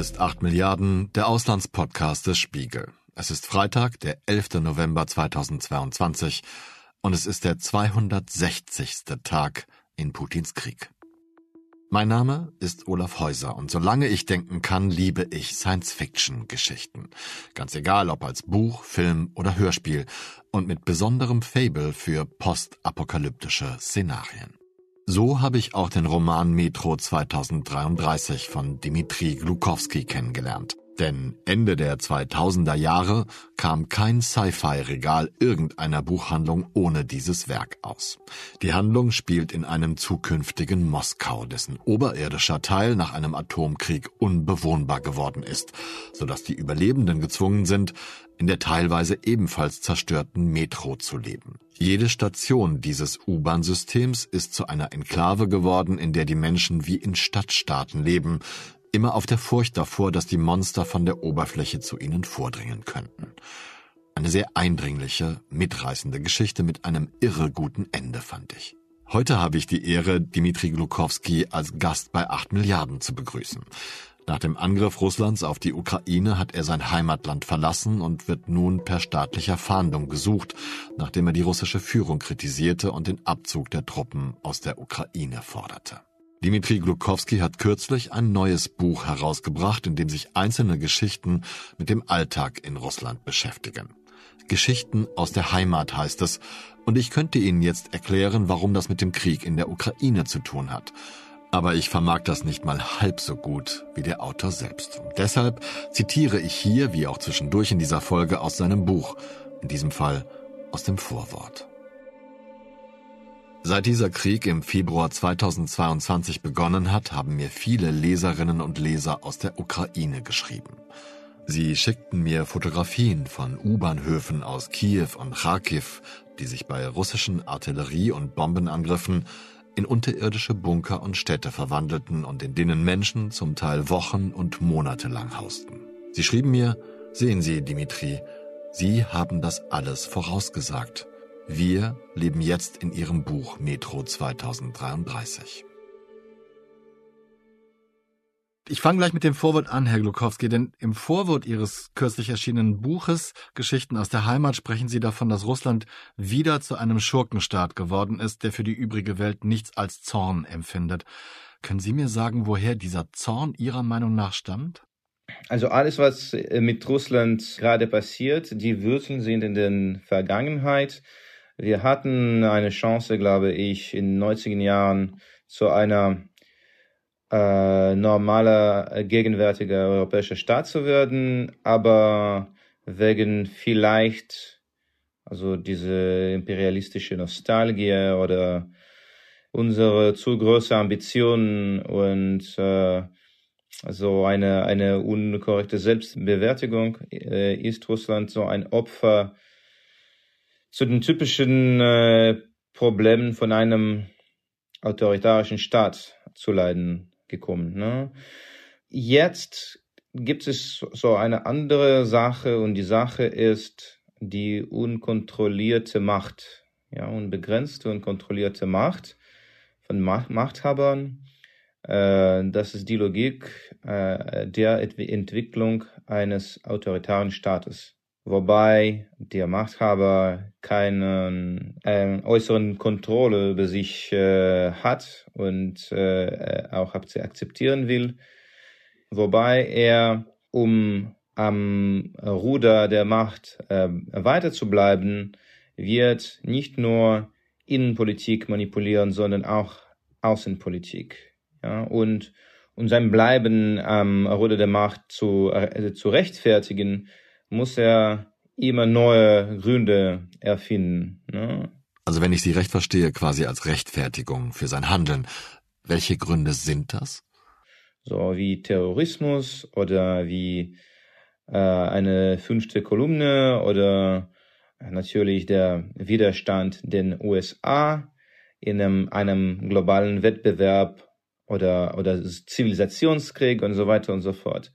ist 8 Milliarden, der Auslandspodcast des Spiegel. Es ist Freitag, der 11. November 2022 und es ist der 260. Tag in Putins Krieg. Mein Name ist Olaf Häuser und solange ich denken kann, liebe ich Science-Fiction-Geschichten. Ganz egal ob als Buch, Film oder Hörspiel und mit besonderem Fable für postapokalyptische Szenarien. So habe ich auch den Roman Metro 2033 von Dimitri Glukowski kennengelernt. Denn Ende der 2000er Jahre kam kein Sci-Fi-Regal irgendeiner Buchhandlung ohne dieses Werk aus. Die Handlung spielt in einem zukünftigen Moskau, dessen oberirdischer Teil nach einem Atomkrieg unbewohnbar geworden ist, sodass die Überlebenden gezwungen sind, in der teilweise ebenfalls zerstörten Metro zu leben. Jede Station dieses U-Bahn-Systems ist zu einer Enklave geworden, in der die Menschen wie in Stadtstaaten leben, immer auf der Furcht davor, dass die Monster von der Oberfläche zu ihnen vordringen könnten. Eine sehr eindringliche, mitreißende Geschichte mit einem irre guten Ende, fand ich. Heute habe ich die Ehre, Dimitri Glukowski als Gast bei 8 Milliarden zu begrüßen. Nach dem Angriff Russlands auf die Ukraine hat er sein Heimatland verlassen und wird nun per staatlicher Fahndung gesucht, nachdem er die russische Führung kritisierte und den Abzug der Truppen aus der Ukraine forderte. Dimitri Glukowski hat kürzlich ein neues Buch herausgebracht, in dem sich einzelne Geschichten mit dem Alltag in Russland beschäftigen. Geschichten aus der Heimat heißt es, und ich könnte Ihnen jetzt erklären, warum das mit dem Krieg in der Ukraine zu tun hat. Aber ich vermag das nicht mal halb so gut wie der Autor selbst. Und deshalb zitiere ich hier, wie auch zwischendurch in dieser Folge, aus seinem Buch, in diesem Fall aus dem Vorwort. Seit dieser Krieg im Februar 2022 begonnen hat, haben mir viele Leserinnen und Leser aus der Ukraine geschrieben. Sie schickten mir Fotografien von U-Bahnhöfen aus Kiew und Kharkiv, die sich bei russischen Artillerie- und Bombenangriffen in unterirdische Bunker und Städte verwandelten und in denen Menschen zum Teil Wochen und Monate lang hausten. Sie schrieben mir, sehen Sie, Dimitri, Sie haben das alles vorausgesagt. Wir leben jetzt in Ihrem Buch Metro 2033. Ich fange gleich mit dem Vorwort an, Herr Glukowski, denn im Vorwort Ihres kürzlich erschienenen Buches Geschichten aus der Heimat sprechen Sie davon, dass Russland wieder zu einem Schurkenstaat geworden ist, der für die übrige Welt nichts als Zorn empfindet. Können Sie mir sagen, woher dieser Zorn Ihrer Meinung nach stammt? Also alles, was äh, mit Russland gerade passiert, die Wurzeln sind in der Vergangenheit. Wir hatten eine Chance, glaube ich, in den 90er Jahren zu einer äh, normaler, äh, gegenwärtiger europäischer Staat zu werden, aber wegen vielleicht, also diese imperialistische Nostalgie oder unsere zu große Ambitionen und äh, so eine, eine unkorrekte Selbstbewertung äh, ist Russland so ein Opfer zu den typischen äh, Problemen von einem autoritarischen Staat zu leiden gekommen. Ne? Jetzt gibt es so eine andere Sache und die Sache ist die unkontrollierte Macht, ja, unbegrenzte und kontrollierte Macht von Machthabern. Äh, das ist die Logik äh, der Entwicklung eines autoritären Staates wobei der Machthaber keine äh, äußeren Kontrolle über sich äh, hat und äh, auch akzeptieren will, wobei er, um am Ruder der Macht äh, weiter zu bleiben, wird nicht nur Innenpolitik manipulieren, sondern auch Außenpolitik. Ja, und um sein Bleiben am Ruder der Macht zu, äh, zu rechtfertigen, muss er immer neue Gründe erfinden. Ne? Also wenn ich Sie recht verstehe, quasi als Rechtfertigung für sein Handeln. Welche Gründe sind das? So wie Terrorismus oder wie äh, eine fünfte Kolumne oder natürlich der Widerstand den USA in einem, einem globalen Wettbewerb oder, oder Zivilisationskrieg und so weiter und so fort.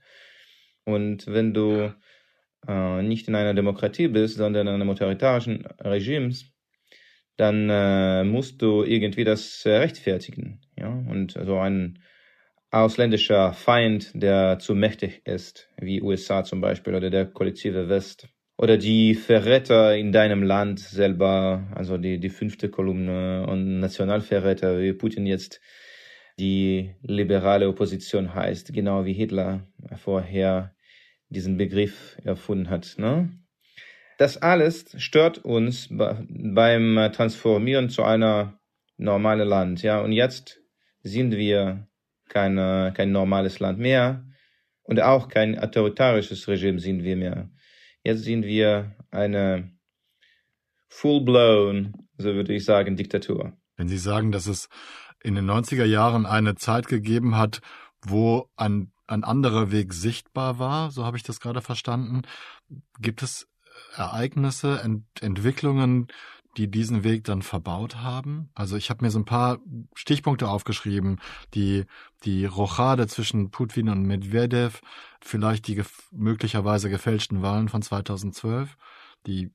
Und wenn du äh, nicht in einer Demokratie bist, sondern in einem autoritarischen Regimes, dann äh, musst du irgendwie das äh, rechtfertigen. Ja? Und so ein, ausländischer Feind, der zu mächtig ist, wie USA zum Beispiel oder der kollektive West. Oder die Verräter in deinem Land selber, also die, die fünfte Kolumne und Nationalverräter, wie Putin jetzt die liberale Opposition heißt, genau wie Hitler vorher diesen Begriff erfunden hat. Ne? Das alles stört uns beim Transformieren zu einer normalen Land. Ja, und jetzt sind wir keine, kein normales Land mehr und auch kein autoritarisches Regime sind wir mehr. Jetzt sind wir eine full-blown, so würde ich sagen, Diktatur. Wenn Sie sagen, dass es in den 90er Jahren eine Zeit gegeben hat, wo ein, ein anderer Weg sichtbar war, so habe ich das gerade verstanden, gibt es Ereignisse, Ent Entwicklungen, die diesen Weg dann verbaut haben? Also ich habe mir so ein paar Stichpunkte aufgeschrieben, die die Rochade zwischen Putin und Medvedev, vielleicht die gef möglicherweise gefälschten Wahlen von 2012, die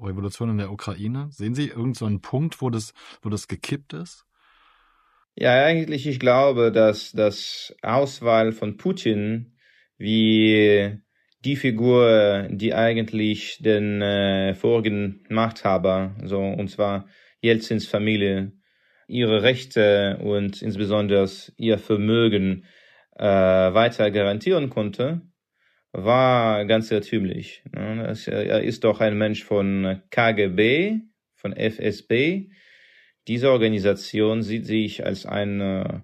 Revolution in der Ukraine. Sehen Sie irgendeinen so Punkt, wo das, wo das gekippt ist? Ja, eigentlich, ich glaube, dass das Auswahl von Putin wie die Figur, die eigentlich den äh, vorigen Machthaber, so und zwar Jelzins Familie, ihre Rechte und insbesondere ihr Vermögen äh, weiter garantieren konnte, war ganz irrtümlich. Ne? Er ist doch ein Mensch von KGB, von FSB. Diese Organisation sieht sich als eine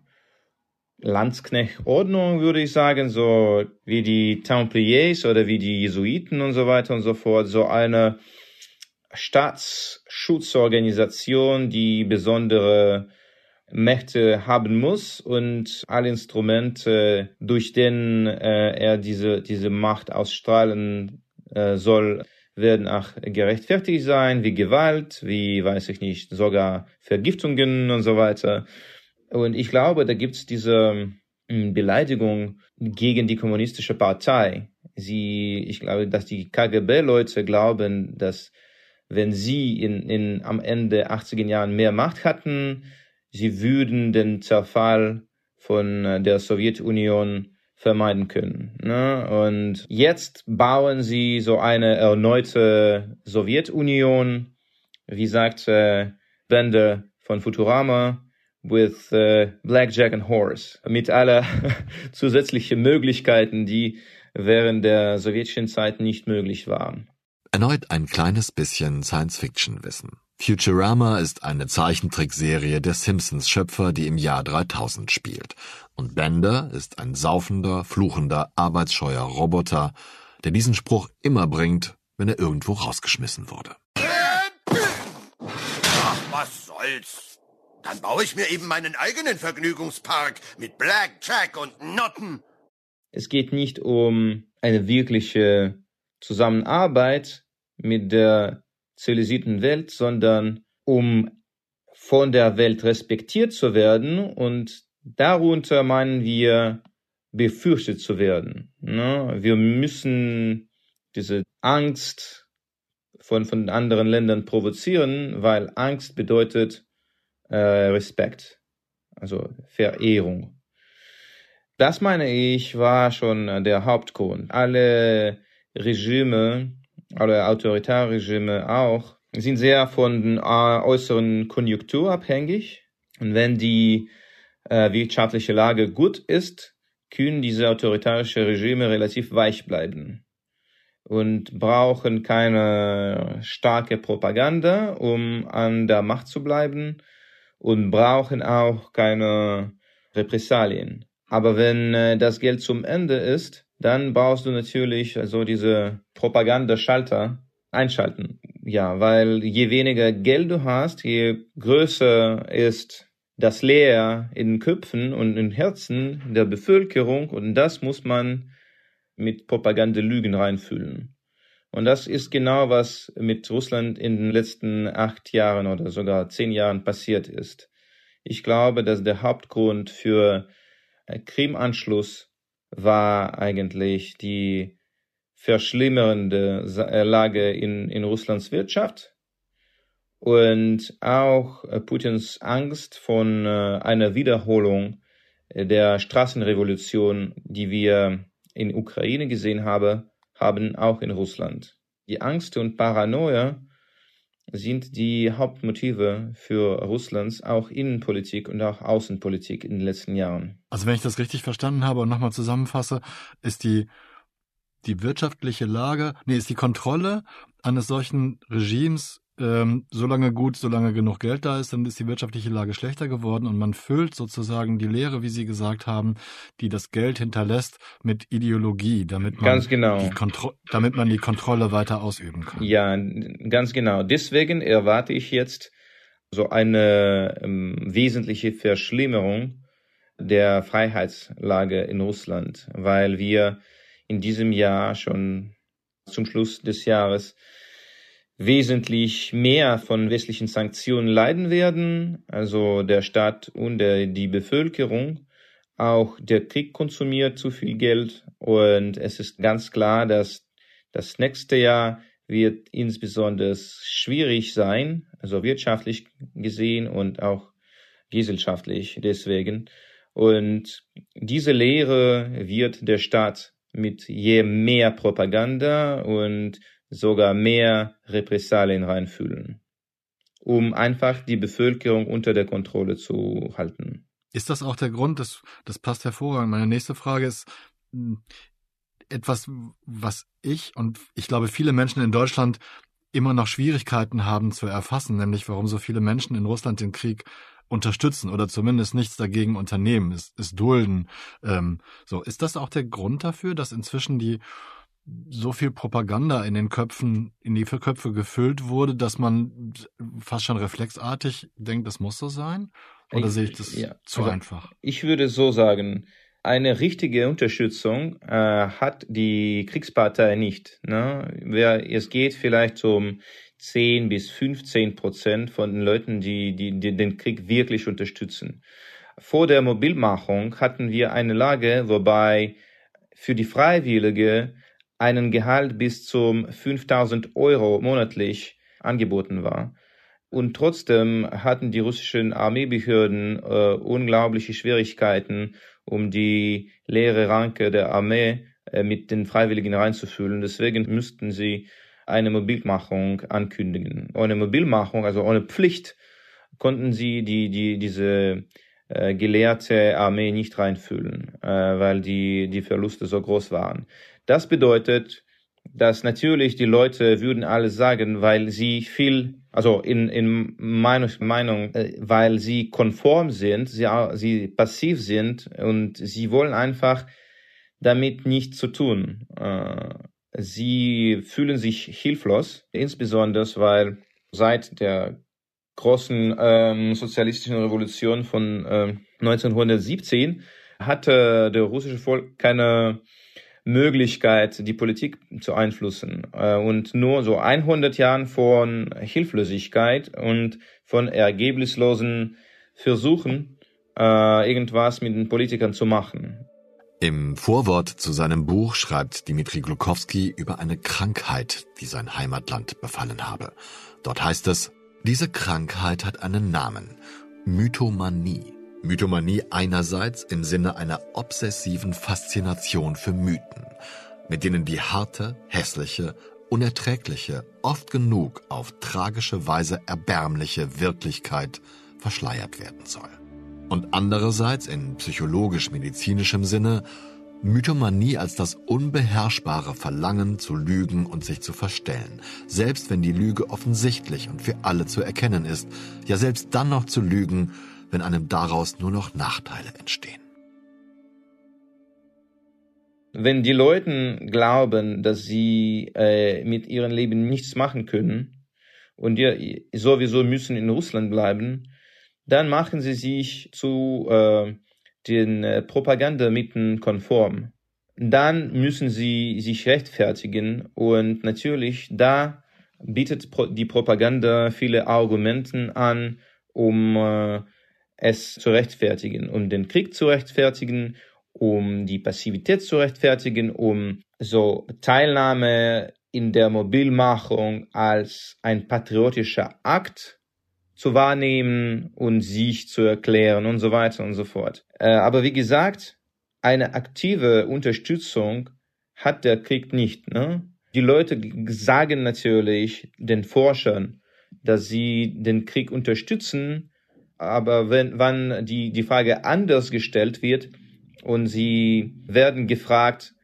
Landsknechtordnung, würde ich sagen, so wie die Templiers oder wie die Jesuiten und so weiter und so fort, so eine Staatsschutzorganisation, die besondere Mächte haben muss und alle Instrumente, durch denen äh, er diese, diese Macht ausstrahlen äh, soll, werden auch gerechtfertigt sein, wie Gewalt, wie, weiß ich nicht, sogar Vergiftungen und so weiter. Und ich glaube, da gibt es diese hm, Beleidigung gegen die kommunistische Partei. Sie, ich glaube, dass die KGB-Leute glauben, dass wenn sie in, in, am Ende 80er Jahren mehr Macht hatten, sie würden den Zerfall von äh, der Sowjetunion vermeiden können. Ne? Und jetzt bauen sie so eine erneute Sowjetunion, wie sagt äh, Bender von Futurama, with uh, Blackjack and Horse mit aller zusätzlichen Möglichkeiten, die während der sowjetischen Zeit nicht möglich waren. Erneut ein kleines bisschen Science-Fiction-Wissen. Futurama ist eine Zeichentrickserie der Simpsons-Schöpfer, die im Jahr 3000 spielt. Und Bender ist ein saufender, fluchender, arbeitsscheuer Roboter, der diesen Spruch immer bringt, wenn er irgendwo rausgeschmissen wurde. Ach, was soll's? Dann baue ich mir eben meinen eigenen Vergnügungspark mit Blackjack und Noten. Es geht nicht um eine wirkliche Zusammenarbeit mit der zivilisierten Welt, sondern um von der Welt respektiert zu werden und darunter meinen wir befürchtet zu werden. Ne? Wir müssen diese Angst von, von anderen Ländern provozieren, weil Angst bedeutet äh, Respekt, also Verehrung. Das meine ich war schon der Hauptgrund. Alle Regime, alle autoritäre Regime auch, sind sehr von der äußeren Konjunktur abhängig. Und wenn die wirtschaftliche Lage gut ist, können diese autoritarischen Regime relativ weich bleiben und brauchen keine starke Propaganda, um an der Macht zu bleiben und brauchen auch keine Repressalien. Aber wenn äh, das Geld zum Ende ist, dann brauchst du natürlich also diese Propagandaschalter einschalten. Ja, weil je weniger Geld du hast, je größer ist das Leer in den Köpfen und in Herzen der Bevölkerung und das muss man mit Propagandalügen reinfüllen. Und das ist genau, was mit Russland in den letzten acht Jahren oder sogar zehn Jahren passiert ist. Ich glaube, dass der Hauptgrund für Krimanschluss war eigentlich die verschlimmernde Lage in, in Russlands Wirtschaft und auch Putins Angst von äh, einer Wiederholung der Straßenrevolution, die wir in Ukraine gesehen haben, haben auch in Russland. Die Angst und Paranoia sind die Hauptmotive für Russlands auch Innenpolitik und auch Außenpolitik in den letzten Jahren. Also wenn ich das richtig verstanden habe und nochmal zusammenfasse, ist die die wirtschaftliche Lage, nee, ist die Kontrolle eines solchen Regimes ähm, solange gut, solange genug Geld da ist, dann ist die wirtschaftliche Lage schlechter geworden und man füllt sozusagen die Leere, wie Sie gesagt haben, die das Geld hinterlässt, mit Ideologie, damit man, genau. die, Kontro damit man die Kontrolle weiter ausüben kann. Ja, ganz genau. Deswegen erwarte ich jetzt so eine ähm, wesentliche Verschlimmerung der Freiheitslage in Russland, weil wir in diesem Jahr schon zum Schluss des Jahres wesentlich mehr von westlichen Sanktionen leiden werden, also der Staat und der, die Bevölkerung. Auch der Krieg konsumiert zu viel Geld und es ist ganz klar, dass das nächste Jahr wird insbesondere schwierig sein, also wirtschaftlich gesehen und auch gesellschaftlich deswegen. Und diese Lehre wird der Staat mit je mehr Propaganda und sogar mehr Repressalien reinfühlen, um einfach die Bevölkerung unter der Kontrolle zu halten. Ist das auch der Grund? Das, das passt hervorragend. Meine nächste Frage ist hm, etwas, was ich und ich glaube viele Menschen in Deutschland immer noch Schwierigkeiten haben zu erfassen, nämlich warum so viele Menschen in Russland den Krieg unterstützen oder zumindest nichts dagegen unternehmen, es, es dulden. Ähm, so ist das auch der Grund dafür, dass inzwischen die so viel Propaganda in den Köpfen, in die Köpfe gefüllt wurde, dass man fast schon reflexartig denkt, das muss so sein? Oder ich, sehe ich das ja, zu also einfach? Ich würde so sagen, eine richtige Unterstützung äh, hat die Kriegspartei nicht. Ne? Es geht vielleicht um 10 bis 15 Prozent von den Leuten, die, die, die den Krieg wirklich unterstützen. Vor der Mobilmachung hatten wir eine Lage, wobei für die Freiwillige einen Gehalt bis zum 5000 Euro monatlich angeboten war. Und trotzdem hatten die russischen Armeebehörden äh, unglaubliche Schwierigkeiten, um die leere Ranke der Armee äh, mit den Freiwilligen reinzufüllen. Deswegen müssten sie eine Mobilmachung ankündigen. Ohne Mobilmachung, also ohne Pflicht, konnten sie die, die, diese äh, gelehrte Armee nicht reinfüllen, äh, weil die, die Verluste so groß waren. Das bedeutet, dass natürlich die Leute würden alles sagen, weil sie viel, also in, in meiner Meinung, äh, weil sie konform sind, sie, sie passiv sind und sie wollen einfach damit nichts zu tun. Äh, sie fühlen sich hilflos, insbesondere weil seit der großen ähm, sozialistischen Revolution von äh, 1917 hatte der russische Volk keine Möglichkeit, die Politik zu einflussen. Äh, und nur so 100 Jahren von Hilflosigkeit und von ergebnislosen Versuchen, äh, irgendwas mit den Politikern zu machen. Im Vorwort zu seinem Buch schreibt Dimitri Glukowski über eine Krankheit, die sein Heimatland befallen habe. Dort heißt es, diese Krankheit hat einen Namen, Mythomanie. Mythomanie einerseits im Sinne einer obsessiven Faszination für Mythen, mit denen die harte, hässliche, unerträgliche, oft genug auf tragische Weise erbärmliche Wirklichkeit verschleiert werden soll. Und andererseits in psychologisch-medizinischem Sinne Mythomanie als das unbeherrschbare Verlangen zu lügen und sich zu verstellen, selbst wenn die Lüge offensichtlich und für alle zu erkennen ist, ja selbst dann noch zu lügen, wenn einem daraus nur noch Nachteile entstehen. Wenn die Leute glauben, dass sie äh, mit ihrem Leben nichts machen können und die sowieso müssen in Russland bleiben, dann machen sie sich zu äh, den äh, Propagandamitteln konform. Dann müssen sie sich rechtfertigen und natürlich da bietet die Propaganda viele Argumente an, um äh, es zu rechtfertigen, um den Krieg zu rechtfertigen, um die Passivität zu rechtfertigen, um so Teilnahme in der Mobilmachung als ein patriotischer Akt zu wahrnehmen und sich zu erklären und so weiter und so fort. Äh, aber wie gesagt, eine aktive Unterstützung hat der Krieg nicht. Ne? Die Leute sagen natürlich den Forschern, dass sie den Krieg unterstützen, aber wenn, wann die, die Frage anders gestellt wird und sie werden gefragt,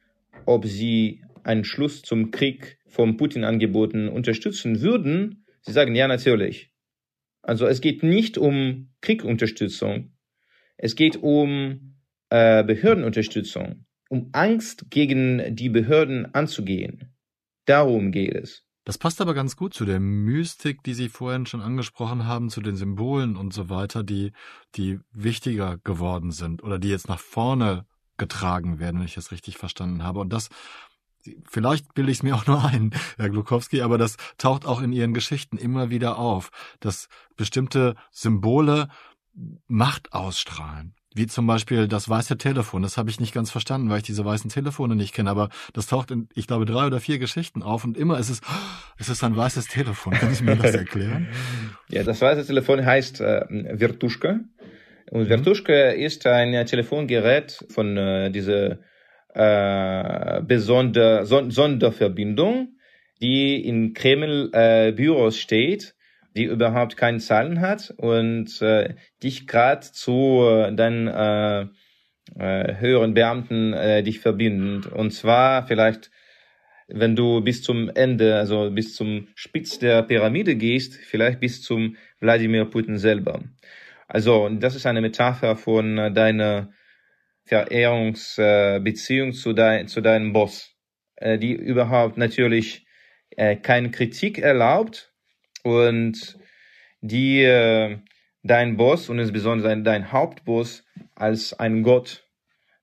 ob sie einen Schluss zum Krieg vom Putin angeboten unterstützen würden, sie sagen ja natürlich. Also es geht nicht um Kriegunterstützung, es geht um äh, Behördenunterstützung, um Angst gegen die Behörden anzugehen. Darum geht es. Das passt aber ganz gut zu der Mystik, die Sie vorhin schon angesprochen haben, zu den Symbolen und so weiter, die, die wichtiger geworden sind oder die jetzt nach vorne getragen werden, wenn ich das richtig verstanden habe. Und das, vielleicht bilde ich es mir auch nur ein, Herr Glukowski, aber das taucht auch in Ihren Geschichten immer wieder auf, dass bestimmte Symbole Macht ausstrahlen. Wie zum Beispiel das weiße Telefon. Das habe ich nicht ganz verstanden, weil ich diese weißen Telefone nicht kenne. Aber das taucht in, ich glaube, drei oder vier Geschichten auf und immer ist es, es ist ein weißes Telefon. Können Sie mir das erklären? Ja, das weiße Telefon heißt äh, Virtuschka. Und Virtuschka ist ein Telefongerät von äh, dieser äh, besonder, Son Sonderverbindung, die in Kreml äh, Büros steht, die überhaupt keine Zahlen hat und äh, dich gerade zu äh, deinen äh, äh, höheren Beamten äh, dich verbindet. Und zwar vielleicht, wenn du bis zum Ende, also bis zum Spitz der Pyramide gehst, vielleicht bis zum Wladimir Putin selber. Also das ist eine Metapher von äh, deiner Verehrungsbeziehung äh, zu, dein, zu deinem Boss, äh, die überhaupt natürlich äh, keine Kritik erlaubt und die äh, dein Boss und insbesondere dein, dein Hauptboss als ein Gott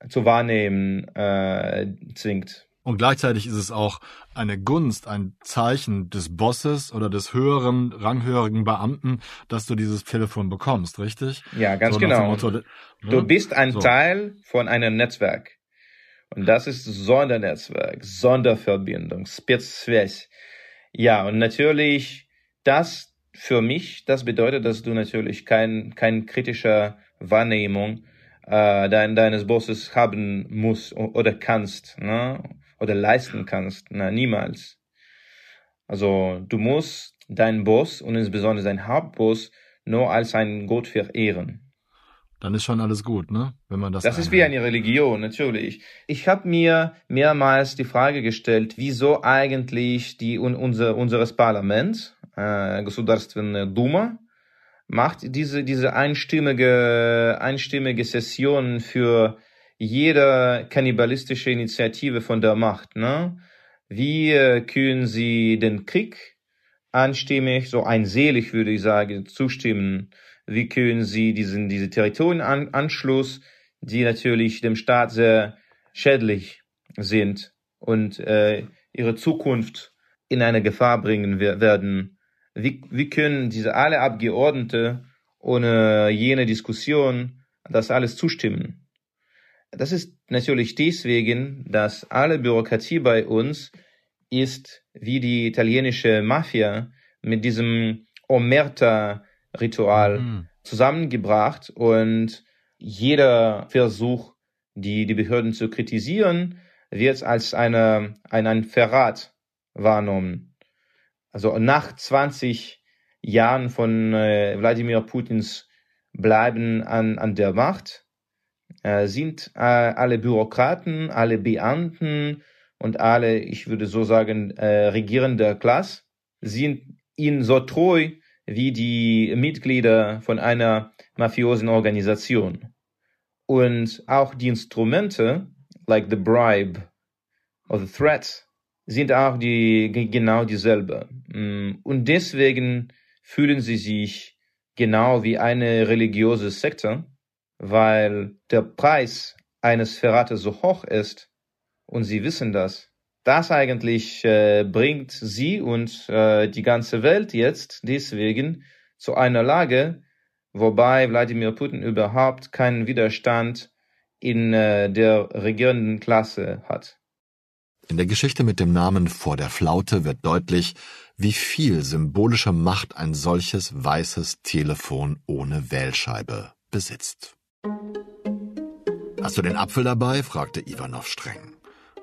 zu wahrnehmen äh, zwingt. Und gleichzeitig ist es auch eine Gunst, ein Zeichen des Bosses oder des höheren, ranghörigen Beamten, dass du dieses Telefon bekommst, richtig? Ja, ganz so genau. Motto, ne? Du bist ein so. Teil von einem Netzwerk. Und das ist Sondernetzwerk, Sonderverbindung, Spezswes. Ja, und natürlich, das für mich, das bedeutet, dass du natürlich kein, kein kritischer Wahrnehmung äh, dein, deines Bosses haben musst oder kannst. Ne? oder leisten kannst. Na, niemals. Also du musst deinen Boss und insbesondere deinen Hauptboss nur als einen Gott verehren. Dann ist schon alles gut, ne? Wenn man das. Das ist wie eine Religion, natürlich. Ich habe mir mehrmals die Frage gestellt, wieso eigentlich die unser unseres Parlament, äh, Государственная Duma, macht diese diese einstimmige einstimmige Session für jede kannibalistische Initiative von der Macht. Ne? Wie äh, können sie den Krieg anstimmig, so einselig würde ich sagen, zustimmen? Wie können sie diesen diese Territorienanschluss, die natürlich dem Staat sehr schädlich sind und äh, ihre Zukunft in eine Gefahr bringen werden? wie, wie können diese alle Abgeordnete ohne jene Diskussion das alles zustimmen? Das ist natürlich deswegen, dass alle Bürokratie bei uns ist wie die italienische Mafia mit diesem Omerta-Ritual mhm. zusammengebracht und jeder Versuch, die, die Behörden zu kritisieren, wird als eine, ein, ein Verrat wahrgenommen. Also nach 20 Jahren von äh, Wladimir Putins Bleiben an, an der Macht äh, sind äh, alle Bürokraten, alle Beamten und alle, ich würde so sagen, äh, regierende Klasse, sind ihnen so treu wie die Mitglieder von einer mafiosen Organisation. Und auch die Instrumente, like the bribe or the threat, sind auch die, genau dieselbe. Mm, und deswegen fühlen sie sich genau wie eine religiöse Sekte, weil der Preis eines Verrates so hoch ist und sie wissen das. Das eigentlich äh, bringt sie und äh, die ganze Welt jetzt deswegen zu einer Lage, wobei Wladimir Putin überhaupt keinen Widerstand in äh, der regierenden Klasse hat. In der Geschichte mit dem Namen Vor der Flaute wird deutlich, wie viel symbolische Macht ein solches weißes Telefon ohne Wählscheibe besitzt. Hast du den Apfel dabei? fragte Ivanov streng.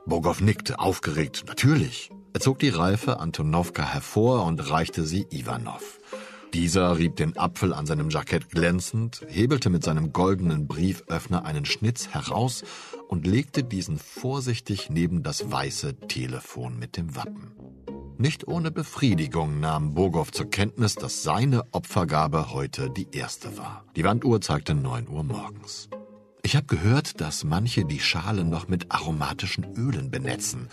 Bogow nickte, aufgeregt. Natürlich. Er zog die reife Antonowka hervor und reichte sie Ivanov. Dieser rieb den Apfel an seinem Jackett glänzend, hebelte mit seinem goldenen Brieföffner einen Schnitz heraus und legte diesen vorsichtig neben das weiße Telefon mit dem Wappen. Nicht ohne Befriedigung nahm Bogow zur Kenntnis, dass seine Opfergabe heute die erste war. Die Wanduhr zeigte neun Uhr morgens. Ich habe gehört, dass manche die Schale noch mit aromatischen Ölen benetzen.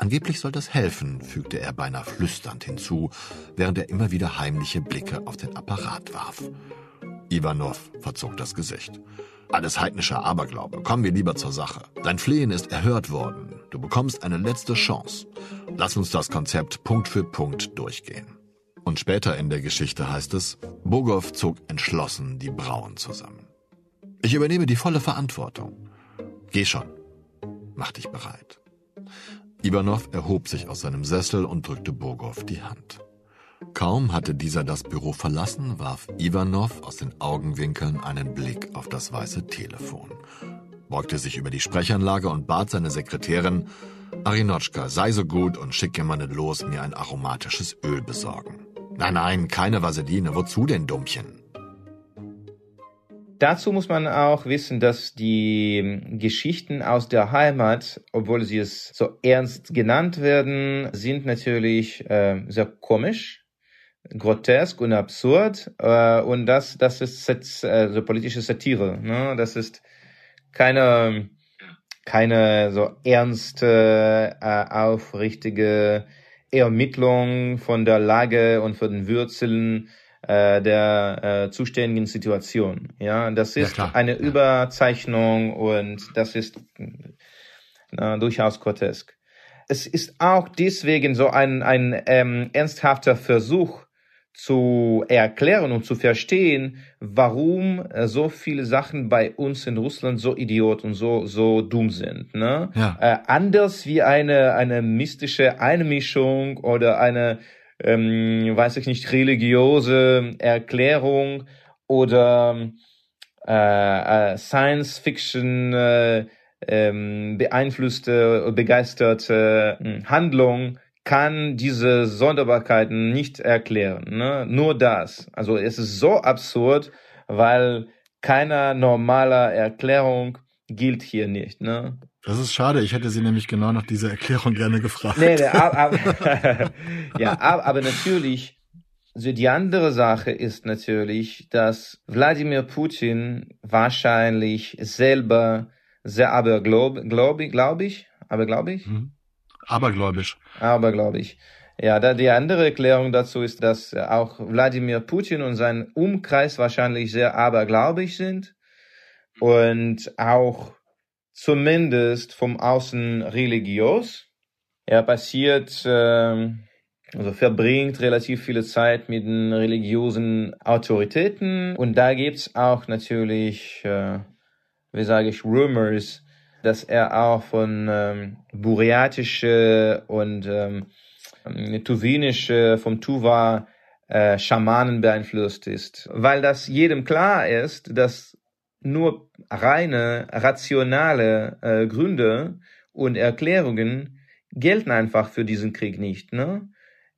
Angeblich soll das helfen, fügte er beinahe flüsternd hinzu, während er immer wieder heimliche Blicke auf den Apparat warf. Ivanov verzog das Gesicht. Alles heidnischer Aberglaube. Kommen wir lieber zur Sache. Dein Flehen ist erhört worden. Du bekommst eine letzte Chance. Lass uns das Konzept Punkt für Punkt durchgehen. Und später in der Geschichte heißt es, Bogow zog entschlossen die Brauen zusammen. Ich übernehme die volle Verantwortung. Geh schon. Mach dich bereit. Ivanov erhob sich aus seinem Sessel und drückte Bogow die Hand. Kaum hatte dieser das Büro verlassen, warf Ivanov aus den Augenwinkeln einen Blick auf das weiße Telefon, beugte sich über die Sprechanlage und bat seine Sekretärin, Arinotschka, sei so gut und schick jemanden los, mir ein aromatisches Öl besorgen. Nein, nein, keine Vaseline, wozu denn, Dummchen? Dazu muss man auch wissen, dass die Geschichten aus der Heimat, obwohl sie es so ernst genannt werden, sind natürlich äh, sehr komisch, grotesk und absurd. Äh, und das, das ist äh, so politische Satire. Ne? Das ist keine, keine so ernste, äh, aufrichtige Ermittlung von der Lage und von den Wurzeln äh, der äh, zuständigen Situation. Ja, das ist ja, eine ja. Überzeichnung und das ist äh, durchaus grotesk. Es ist auch deswegen so ein, ein ähm, ernsthafter Versuch zu erklären und zu verstehen, warum äh, so viele Sachen bei uns in Russland so idiot und so so dumm sind. Ne? Ja. Äh, anders wie eine eine mystische Einmischung oder eine ähm, weiß ich nicht, religiöse Erklärung oder äh, äh, Science-Fiction äh, ähm, beeinflusste, begeisterte äh, Handlung kann diese Sonderbarkeiten nicht erklären. Ne? Nur das. Also es ist so absurd, weil keiner normaler Erklärung gilt hier nicht. Ne? Das ist schade. Ich hätte Sie nämlich genau nach dieser Erklärung gerne gefragt. Nee, nee, aber, aber ja, aber, aber natürlich, also die andere Sache ist natürlich, dass Wladimir Putin wahrscheinlich selber sehr abergläubig, glaube glaub ich, abergläubig? Mhm. Abergläubisch. Abergläubig. Ja, da die andere Erklärung dazu ist, dass auch Wladimir Putin und sein Umkreis wahrscheinlich sehr abergläubig sind und auch zumindest vom Außen religiös. Er passiert, äh, also verbringt relativ viele Zeit mit den religiösen Autoritäten und da gibt's auch natürlich, äh, wie sage ich, Rumors, dass er auch von ähm, buryatische und ähm, tuwinische, vom Tuva äh, Schamanen beeinflusst ist. Weil das jedem klar ist, dass nur reine rationale äh, Gründe und Erklärungen gelten einfach für diesen Krieg nicht. Ne?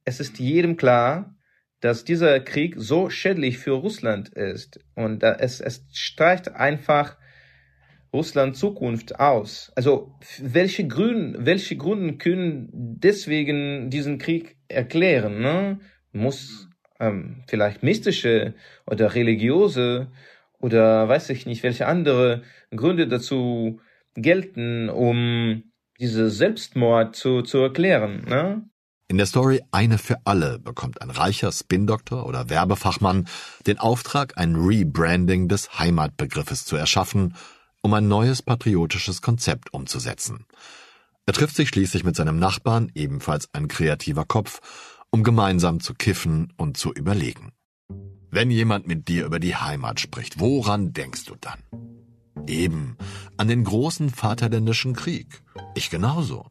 Es ist jedem klar, dass dieser Krieg so schädlich für Russland ist und äh, es, es streicht einfach Russland Zukunft aus. Also welche Gründe, welche Gründe können deswegen diesen Krieg erklären? Ne? Muss ähm, vielleicht mystische oder religiöse oder weiß ich nicht, welche andere Gründe dazu gelten, um diese Selbstmord zu, zu erklären. Ne? In der Story Eine für alle bekommt ein reicher Spin-Doktor oder Werbefachmann den Auftrag, ein Rebranding des Heimatbegriffes zu erschaffen, um ein neues patriotisches Konzept umzusetzen. Er trifft sich schließlich mit seinem Nachbarn, ebenfalls ein kreativer Kopf, um gemeinsam zu kiffen und zu überlegen. Wenn jemand mit dir über die Heimat spricht, woran denkst du dann? Eben, an den großen Vaterländischen Krieg. Ich genauso.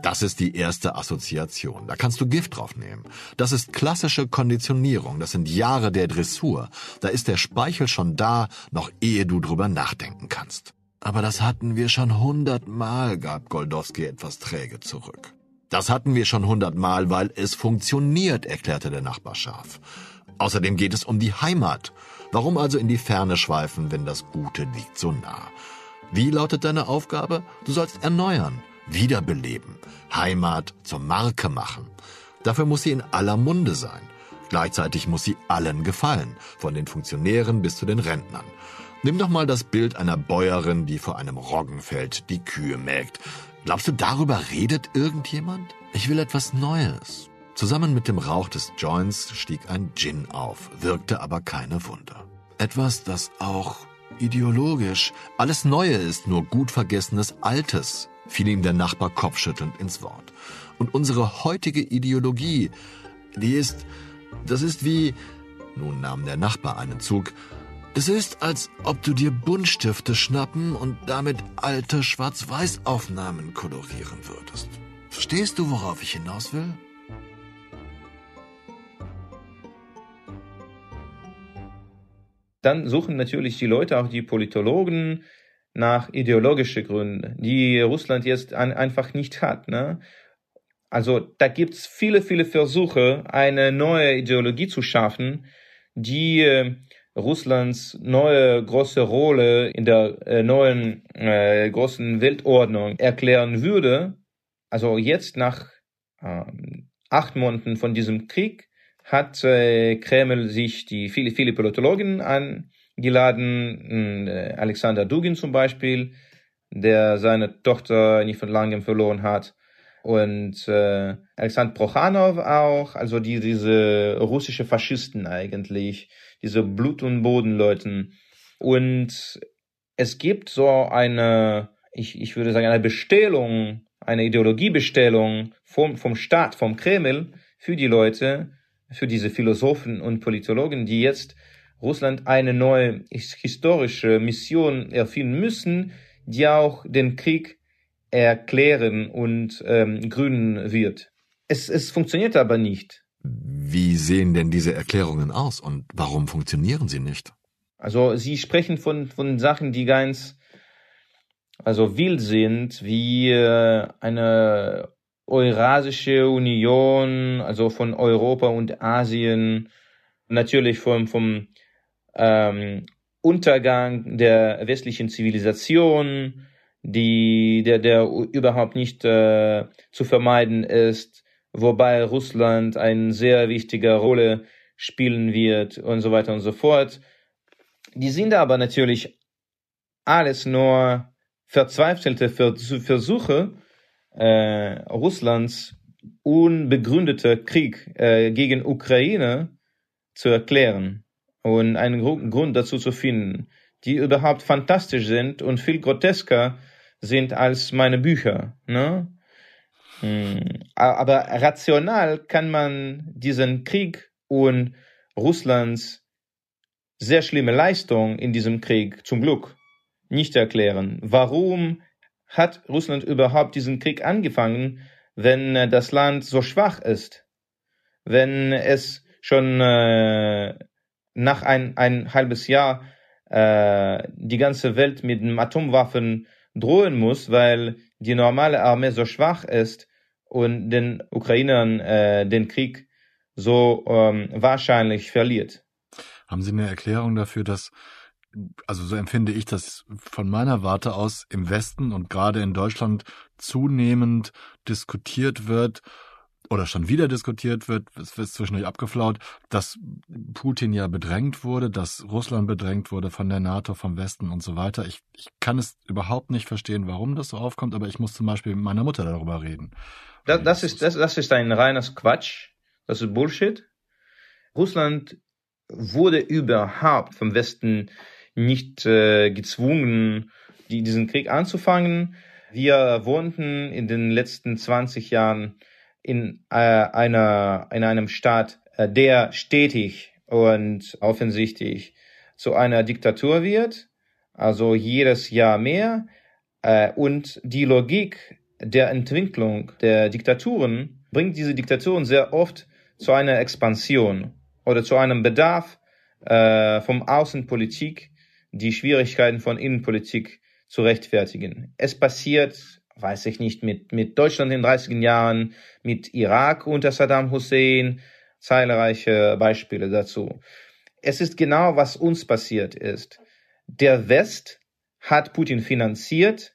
Das ist die erste Assoziation. Da kannst du Gift drauf nehmen. Das ist klassische Konditionierung. Das sind Jahre der Dressur. Da ist der Speichel schon da, noch ehe du drüber nachdenken kannst. Aber das hatten wir schon hundertmal, gab Goldowski etwas träge zurück. Das hatten wir schon hundertmal, weil es funktioniert, erklärte der Nachbar scharf. Außerdem geht es um die Heimat. Warum also in die Ferne schweifen, wenn das Gute liegt so nah? Wie lautet deine Aufgabe? Du sollst erneuern, wiederbeleben, Heimat zur Marke machen. Dafür muss sie in aller Munde sein. Gleichzeitig muss sie allen gefallen, von den Funktionären bis zu den Rentnern. Nimm doch mal das Bild einer Bäuerin, die vor einem Roggenfeld die Kühe melkt. Glaubst du, darüber redet irgendjemand? Ich will etwas Neues. Zusammen mit dem Rauch des Joints stieg ein Gin auf, wirkte aber keine Wunder. Etwas, das auch ideologisch alles Neue ist, nur gut vergessenes Altes, fiel ihm der Nachbar kopfschüttelnd ins Wort. Und unsere heutige Ideologie, die ist, das ist wie, nun nahm der Nachbar einen Zug, es ist, als ob du dir Buntstifte schnappen und damit alte Schwarz-Weiß-Aufnahmen kolorieren würdest. Verstehst du, worauf ich hinaus will? Dann suchen natürlich die Leute, auch die Politologen, nach ideologischen Gründen, die Russland jetzt ein, einfach nicht hat. Ne? Also da gibt's viele, viele Versuche, eine neue Ideologie zu schaffen, die äh, Russlands neue große Rolle in der äh, neuen äh, großen Weltordnung erklären würde. Also jetzt nach ähm, acht Monaten von diesem Krieg hat äh, Kreml sich die viele, viele Politologen angeladen, äh, Alexander Dugin zum Beispiel, der seine Tochter nicht von langem verloren hat, und äh, Alexander Prochanov auch, also die, diese russische Faschisten eigentlich, diese Blut- und Bodenleuten. Und es gibt so eine, ich, ich würde sagen, eine Bestellung, eine Ideologiebestellung vom, vom Staat, vom Kreml für die Leute, für diese Philosophen und Politologen, die jetzt Russland eine neue historische Mission erfinden müssen, die auch den Krieg erklären und ähm, grünen wird. Es, es funktioniert aber nicht. Wie sehen denn diese Erklärungen aus und warum funktionieren sie nicht? Also sie sprechen von, von Sachen, die ganz also wild sind, wie äh, eine Eurasische Union, also von Europa und Asien, natürlich vom, vom ähm, Untergang der westlichen Zivilisation, die, der, der überhaupt nicht äh, zu vermeiden ist, wobei Russland eine sehr wichtige Rolle spielen wird und so weiter und so fort. Die sind aber natürlich alles nur verzweifelte Versuche, äh, Russlands unbegründete Krieg äh, gegen Ukraine zu erklären und einen Grund dazu zu finden, die überhaupt fantastisch sind und viel grotesker sind als meine Bücher. Ne? Hm. Aber rational kann man diesen Krieg und Russlands sehr schlimme Leistung in diesem Krieg zum Glück nicht erklären. Warum hat Russland überhaupt diesen Krieg angefangen, wenn äh, das Land so schwach ist? Wenn es schon äh, nach ein, ein halbes Jahr äh, die ganze Welt mit Atomwaffen drohen muss, weil die normale Armee so schwach ist und den Ukrainern äh, den Krieg so ähm, wahrscheinlich verliert. Haben Sie eine Erklärung dafür, dass also so empfinde ich das von meiner Warte aus im Westen und gerade in Deutschland zunehmend diskutiert wird oder schon wieder diskutiert wird, es wird zwischendurch abgeflaut, dass Putin ja bedrängt wurde, dass Russland bedrängt wurde von der NATO, vom Westen und so weiter. Ich, ich kann es überhaupt nicht verstehen, warum das so aufkommt, aber ich muss zum Beispiel mit meiner Mutter darüber reden. Das, das ist, das, das ist ein reines Quatsch. Das ist Bullshit. Russland wurde überhaupt vom Westen nicht äh, gezwungen, die, diesen Krieg anzufangen. Wir wohnten in den letzten 20 Jahren in, äh, einer, in einem Staat, äh, der stetig und offensichtlich zu einer Diktatur wird, Also jedes Jahr mehr. Äh, und die Logik der Entwicklung der Diktaturen bringt diese Diktaturen sehr oft zu einer Expansion oder zu einem Bedarf äh, vom Außenpolitik, die Schwierigkeiten von Innenpolitik zu rechtfertigen. Es passiert, weiß ich nicht, mit, mit Deutschland in den 30er Jahren, mit Irak unter Saddam Hussein, zahlreiche Beispiele dazu. Es ist genau, was uns passiert ist. Der West hat Putin finanziert,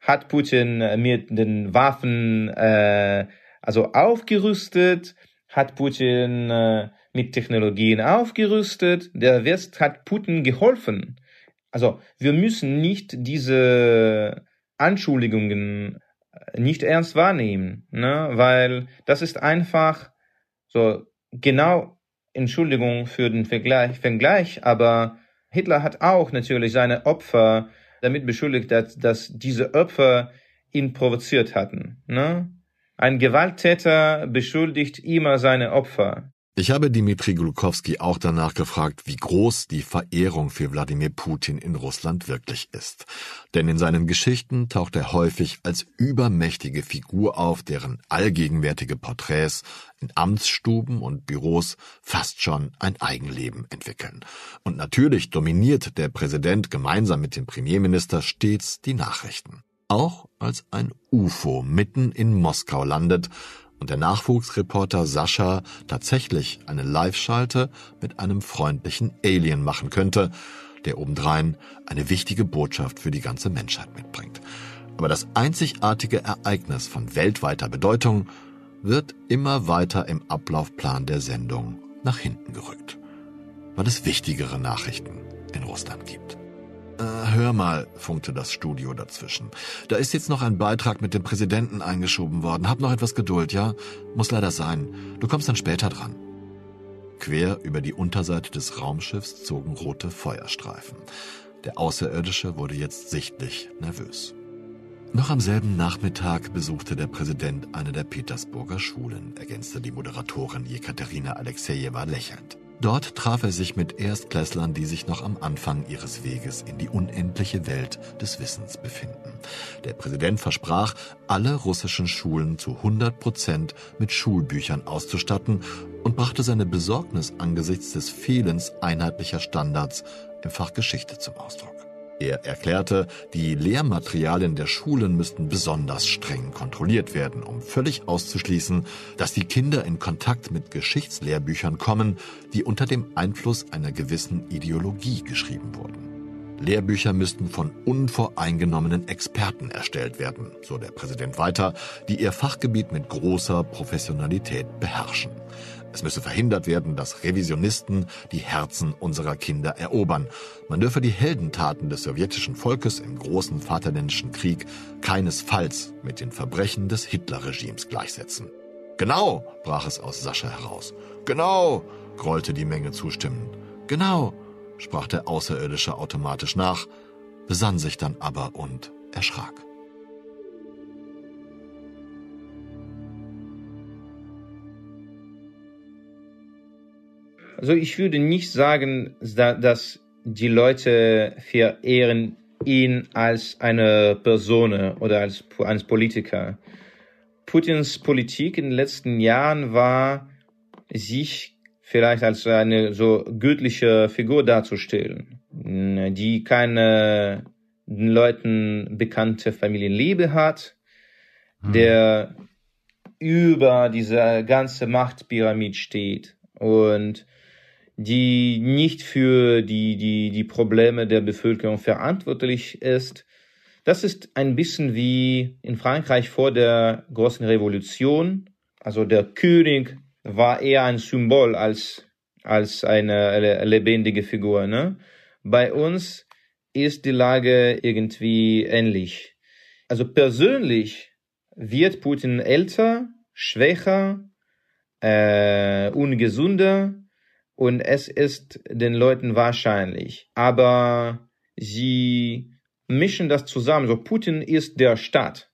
hat Putin äh, mit den Waffen äh, also aufgerüstet, hat Putin äh, mit Technologien aufgerüstet. Der West hat Putin geholfen. Also wir müssen nicht diese Anschuldigungen äh, nicht ernst wahrnehmen, ne? weil das ist einfach so genau Entschuldigung für den Vergleich, Vergleich, aber Hitler hat auch natürlich seine Opfer damit beschuldigt, dass, dass diese Opfer ihn provoziert hatten. Ne? Ein Gewalttäter beschuldigt immer seine Opfer. Ich habe Dmitri Glukowski auch danach gefragt, wie groß die Verehrung für Wladimir Putin in Russland wirklich ist. Denn in seinen Geschichten taucht er häufig als übermächtige Figur auf, deren allgegenwärtige Porträts in Amtsstuben und Büros fast schon ein Eigenleben entwickeln. Und natürlich dominiert der Präsident gemeinsam mit dem Premierminister stets die Nachrichten. Auch als ein UFO mitten in Moskau landet und der Nachwuchsreporter Sascha tatsächlich eine Live-Schalte mit einem freundlichen Alien machen könnte, der obendrein eine wichtige Botschaft für die ganze Menschheit mitbringt. Aber das einzigartige Ereignis von weltweiter Bedeutung wird immer weiter im Ablaufplan der Sendung nach hinten gerückt, weil es wichtigere Nachrichten in Russland gibt. Äh, hör mal, funkte das Studio dazwischen. Da ist jetzt noch ein Beitrag mit dem Präsidenten eingeschoben worden. Hab noch etwas Geduld, ja? Muss leider sein. Du kommst dann später dran. Quer über die Unterseite des Raumschiffs zogen rote Feuerstreifen. Der Außerirdische wurde jetzt sichtlich nervös. Noch am selben Nachmittag besuchte der Präsident eine der Petersburger Schulen, ergänzte die Moderatorin Jekaterina Alexejeva lächelnd. Dort traf er sich mit Erstklässlern, die sich noch am Anfang ihres Weges in die unendliche Welt des Wissens befinden. Der Präsident versprach, alle russischen Schulen zu 100 Prozent mit Schulbüchern auszustatten und brachte seine Besorgnis angesichts des Fehlens einheitlicher Standards im Fach Geschichte zum Ausdruck. Er erklärte, die Lehrmaterialien der Schulen müssten besonders streng kontrolliert werden, um völlig auszuschließen, dass die Kinder in Kontakt mit Geschichtslehrbüchern kommen, die unter dem Einfluss einer gewissen Ideologie geschrieben wurden. Lehrbücher müssten von unvoreingenommenen Experten erstellt werden, so der Präsident weiter, die ihr Fachgebiet mit großer Professionalität beherrschen. Es müsse verhindert werden, dass Revisionisten die Herzen unserer Kinder erobern. Man dürfe die Heldentaten des sowjetischen Volkes im großen Vaterländischen Krieg keinesfalls mit den Verbrechen des Hitlerregimes gleichsetzen. Genau, brach es aus Sascha heraus. Genau, grollte die Menge zustimmend. Genau, sprach der Außerirdische automatisch nach, besann sich dann aber und erschrak. Also ich würde nicht sagen, dass die Leute verehren ihn als eine Person oder als, als Politiker. Putins Politik in den letzten Jahren war, sich vielleicht als eine so göttliche Figur darzustellen, die keine den Leuten bekannte Familienliebe hat, hm. der über diese ganze Machtpyramid steht und die nicht für die, die, die Probleme der Bevölkerung verantwortlich ist. Das ist ein bisschen wie in Frankreich vor der großen Revolution. Also der König war eher ein Symbol als, als eine lebendige Figur. Ne? Bei uns ist die Lage irgendwie ähnlich. Also persönlich wird Putin älter, schwächer, äh, ungesunder und es ist den Leuten wahrscheinlich. Aber sie mischen das zusammen. So Putin ist der Staat.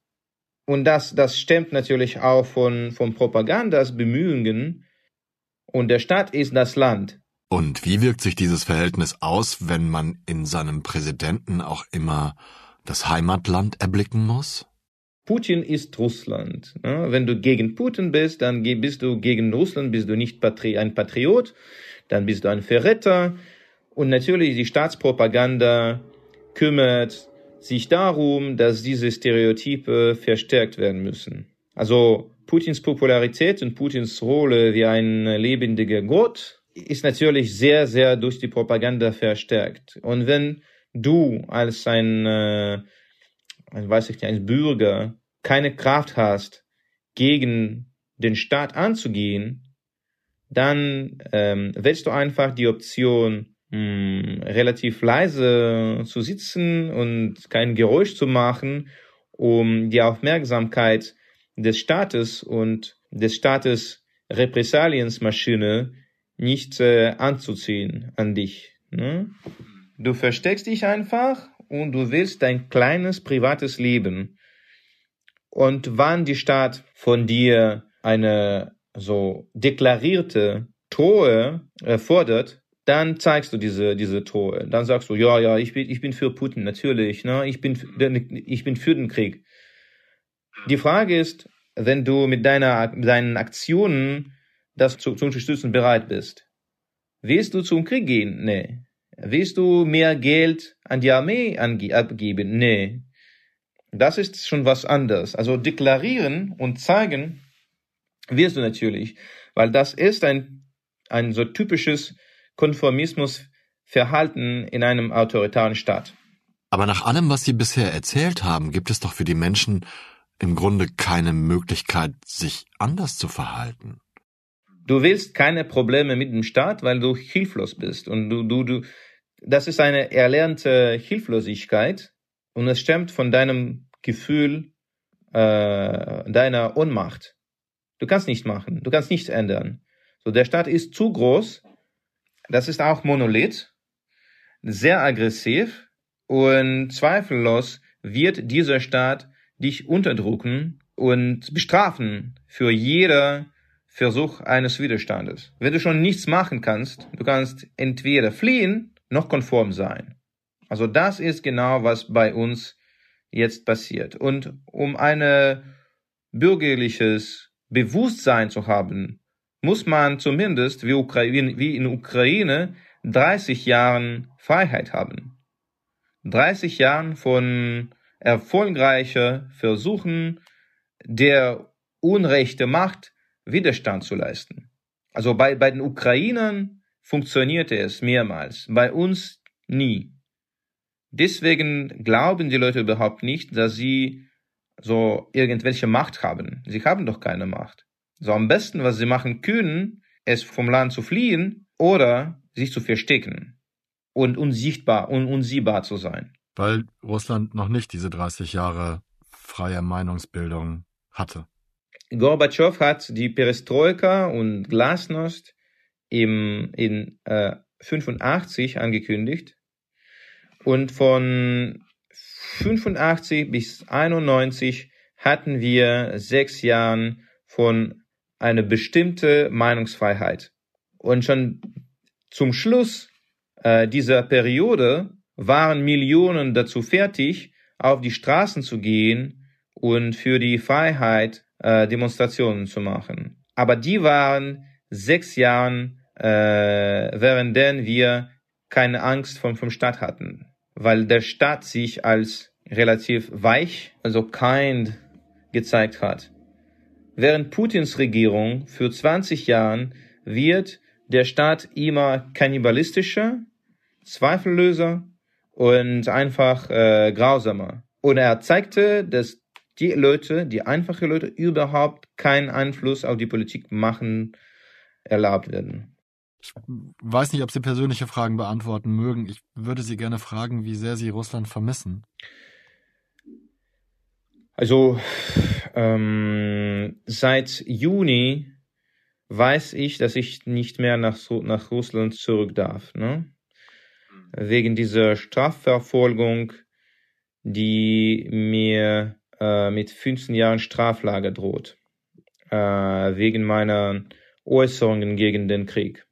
Und das, das stemmt natürlich auch von, von Propagandas Bemühungen. Und der Staat ist das Land. Und wie wirkt sich dieses Verhältnis aus, wenn man in seinem Präsidenten auch immer das Heimatland erblicken muss? Putin ist Russland. Wenn du gegen Putin bist, dann bist du gegen Russland, bist du nicht ein Patriot, dann bist du ein Verräter. Und natürlich die Staatspropaganda kümmert sich darum, dass diese Stereotype verstärkt werden müssen. Also Putins Popularität und Putins Rolle wie ein lebendiger Gott ist natürlich sehr, sehr durch die Propaganda verstärkt. Und wenn du als ein, äh, weiß ich nicht, ein Bürger keine Kraft hast, gegen den Staat anzugehen, dann ähm, wählst du einfach die Option, mh, hm, relativ leise zu sitzen und kein Geräusch zu machen, um die Aufmerksamkeit des Staates und des Staates Repressaliensmaschine nicht äh, anzuziehen an dich. Ne? Du versteckst dich einfach und du willst dein kleines privates Leben. Und wann die Staat von dir eine so deklarierte Trohe erfordert, dann zeigst du diese, diese Trohe. Dann sagst du, ja, ja, ich bin, ich bin für Putin, natürlich, ne? ich, bin, ich bin für den Krieg. Die Frage ist, wenn du mit deiner, deinen Aktionen das zu, zu unterstützen bereit bist, willst du zum Krieg gehen? Nee. Willst du mehr Geld an die Armee abgeben? Nee. Das ist schon was anderes. Also deklarieren und zeigen wirst du natürlich, weil das ist ein, ein so typisches Konformismusverhalten in einem autoritären Staat. Aber nach allem, was Sie bisher erzählt haben, gibt es doch für die Menschen im Grunde keine Möglichkeit, sich anders zu verhalten. Du willst keine Probleme mit dem Staat, weil du hilflos bist. Und du, du, du, das ist eine erlernte Hilflosigkeit und es stammt von deinem Gefühl äh, deiner Ohnmacht. Du kannst nicht machen, du kannst nichts ändern. So, der Staat ist zu groß, das ist auch Monolith, sehr aggressiv und zweifellos wird dieser Staat dich unterdrücken und bestrafen für jeder Versuch eines Widerstandes. Wenn du schon nichts machen kannst, du kannst entweder fliehen noch konform sein. Also das ist genau, was bei uns jetzt passiert. Und um ein bürgerliches Bewusstsein zu haben, muss man zumindest wie, Ukraine, wie in Ukraine 30 Jahren Freiheit haben. 30 Jahren von erfolgreicher Versuchen der unrechte Macht Widerstand zu leisten. Also bei, bei den Ukrainern funktionierte es mehrmals, bei uns nie. Deswegen glauben die Leute überhaupt nicht, dass sie so irgendwelche Macht haben. Sie haben doch keine Macht. So am besten, was sie machen können, ist vom Land zu fliehen oder sich zu verstecken und unsichtbar und unsiehbar zu sein. Weil Russland noch nicht diese 30 Jahre freie Meinungsbildung hatte. Gorbatschow hat die Perestroika und Glasnost im, in äh, 85 angekündigt und von 85 bis 91 hatten wir sechs Jahren von einer bestimmte Meinungsfreiheit. Und schon zum Schluss äh, dieser Periode waren Millionen dazu fertig, auf die Straßen zu gehen und für die Freiheit äh, Demonstrationen zu machen. Aber die waren sechs Jahren, äh, während wir keine Angst vom, vom Staat hatten, weil der Staat sich als relativ weich, also kind gezeigt hat. Während Putins Regierung für 20 Jahren wird der Staat immer kannibalistischer, zweifelloser und einfach äh, grausamer. Und er zeigte, dass die Leute, die einfache Leute, überhaupt keinen Einfluss auf die Politik machen erlaubt werden. Ich weiß nicht, ob Sie persönliche Fragen beantworten mögen. Ich würde Sie gerne fragen, wie sehr Sie Russland vermissen. Also ähm, seit Juni weiß ich, dass ich nicht mehr nach, nach Russland zurück darf. Ne? Wegen dieser Strafverfolgung, die mir äh, mit 15 Jahren Straflager droht, äh, wegen meiner Äußerungen gegen den Krieg.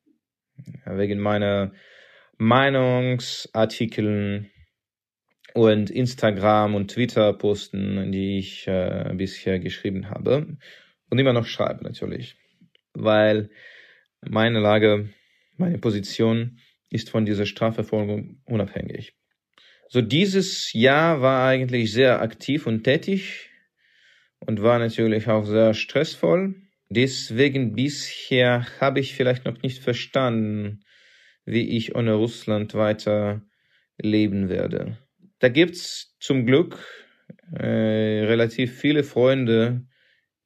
Wegen meiner Meinungsartikeln und Instagram und Twitter posten, die ich äh, bisher geschrieben habe und immer noch schreibe natürlich, weil meine Lage, meine Position ist von dieser Strafverfolgung unabhängig. So dieses Jahr war eigentlich sehr aktiv und tätig und war natürlich auch sehr stressvoll. Deswegen bisher habe ich vielleicht noch nicht verstanden, wie ich ohne Russland weiter leben werde. Da gibt's zum Glück äh, relativ viele Freunde,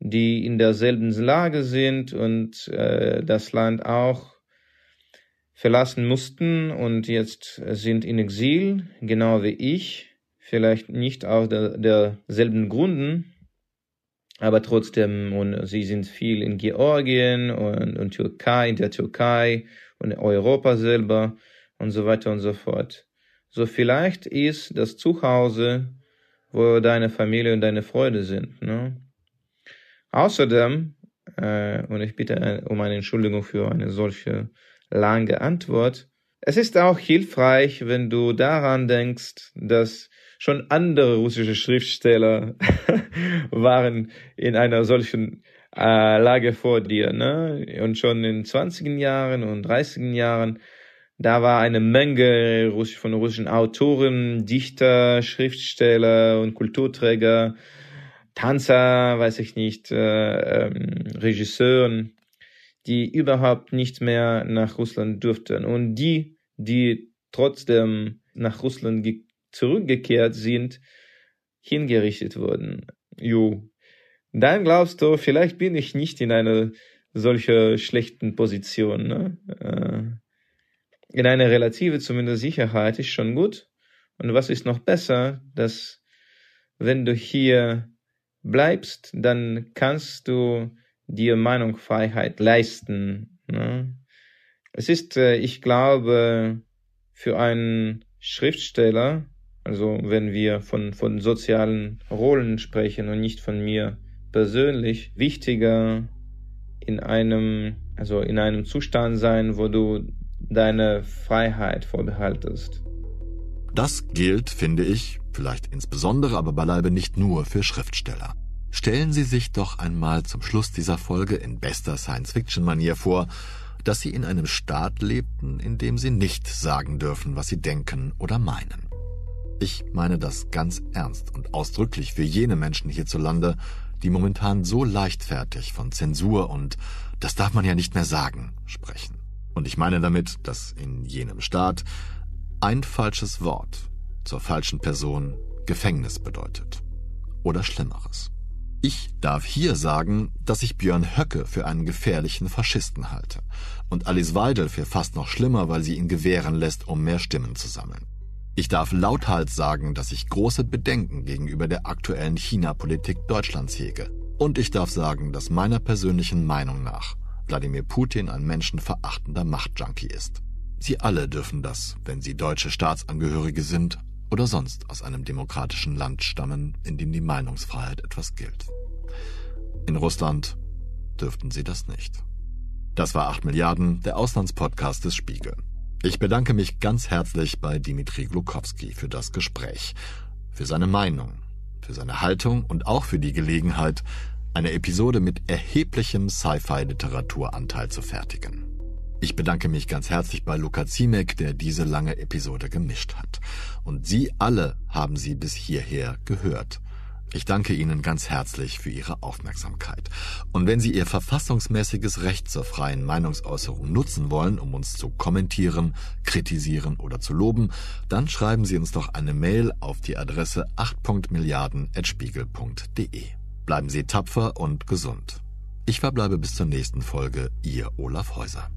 die in derselben Lage sind und äh, das Land auch verlassen mussten und jetzt sind in Exil, genau wie ich, vielleicht nicht aus der, derselben Gründen, aber trotzdem, und sie sind viel in Georgien und, und Türkei, in der Türkei und Europa selber und so weiter und so fort. So vielleicht ist das Zuhause, wo deine Familie und deine Freunde sind. Ne? Außerdem, äh, und ich bitte um eine Entschuldigung für eine solche lange Antwort, es ist auch hilfreich, wenn du daran denkst, dass schon andere russische Schriftsteller waren in einer solchen äh, Lage vor dir, ne? Und schon in 20 Jahren und 30 Jahren da war eine Menge von russischen Autoren, Dichter, Schriftsteller und Kulturträger, Tanzer, weiß ich nicht, äh, ähm, Regisseuren, die überhaupt nicht mehr nach Russland durften. Und die, die trotzdem nach Russland zurückgekehrt sind, hingerichtet wurden. Jo. Dann glaubst du, vielleicht bin ich nicht in einer solcher schlechten Position. Ne? Äh, in einer relative zumindest Sicherheit ist schon gut. Und was ist noch besser, dass wenn du hier bleibst, dann kannst du dir Meinungsfreiheit leisten. Ne? Es ist, äh, ich glaube, für einen Schriftsteller, also wenn wir von, von sozialen Rollen sprechen und nicht von mir persönlich, wichtiger in einem, also in einem Zustand sein, wo du deine Freiheit vorbehaltest. Das gilt, finde ich, vielleicht insbesondere, aber beileibe nicht nur für Schriftsteller. Stellen Sie sich doch einmal zum Schluss dieser Folge in bester Science-Fiction-Manier vor, dass Sie in einem Staat lebten, in dem Sie nicht sagen dürfen, was Sie denken oder meinen. Ich meine das ganz ernst und ausdrücklich für jene Menschen hierzulande, die momentan so leichtfertig von Zensur und das darf man ja nicht mehr sagen sprechen. Und ich meine damit, dass in jenem Staat ein falsches Wort zur falschen Person Gefängnis bedeutet. Oder Schlimmeres. Ich darf hier sagen, dass ich Björn Höcke für einen gefährlichen Faschisten halte und Alice Weidel für fast noch schlimmer, weil sie ihn gewähren lässt, um mehr Stimmen zu sammeln. Ich darf lauthals sagen, dass ich große Bedenken gegenüber der aktuellen China-Politik Deutschlands hege. Und ich darf sagen, dass meiner persönlichen Meinung nach Wladimir Putin ein menschenverachtender Machtjunkie ist. Sie alle dürfen das, wenn sie deutsche Staatsangehörige sind oder sonst aus einem demokratischen Land stammen, in dem die Meinungsfreiheit etwas gilt. In Russland dürften sie das nicht. Das war 8 Milliarden, der Auslandspodcast des Spiegel. Ich bedanke mich ganz herzlich bei Dimitri Glukowski für das Gespräch, für seine Meinung, für seine Haltung und auch für die Gelegenheit, eine Episode mit erheblichem Sci-Fi-Literaturanteil zu fertigen. Ich bedanke mich ganz herzlich bei Luca Ziemek, der diese lange Episode gemischt hat. Und Sie alle haben sie bis hierher gehört. Ich danke Ihnen ganz herzlich für Ihre Aufmerksamkeit. Und wenn Sie Ihr verfassungsmäßiges Recht zur freien Meinungsäußerung nutzen wollen, um uns zu kommentieren, kritisieren oder zu loben, dann schreiben Sie uns doch eine Mail auf die Adresse 8.milliarden.spiegel.de. Bleiben Sie tapfer und gesund. Ich verbleibe bis zur nächsten Folge, Ihr Olaf Häuser.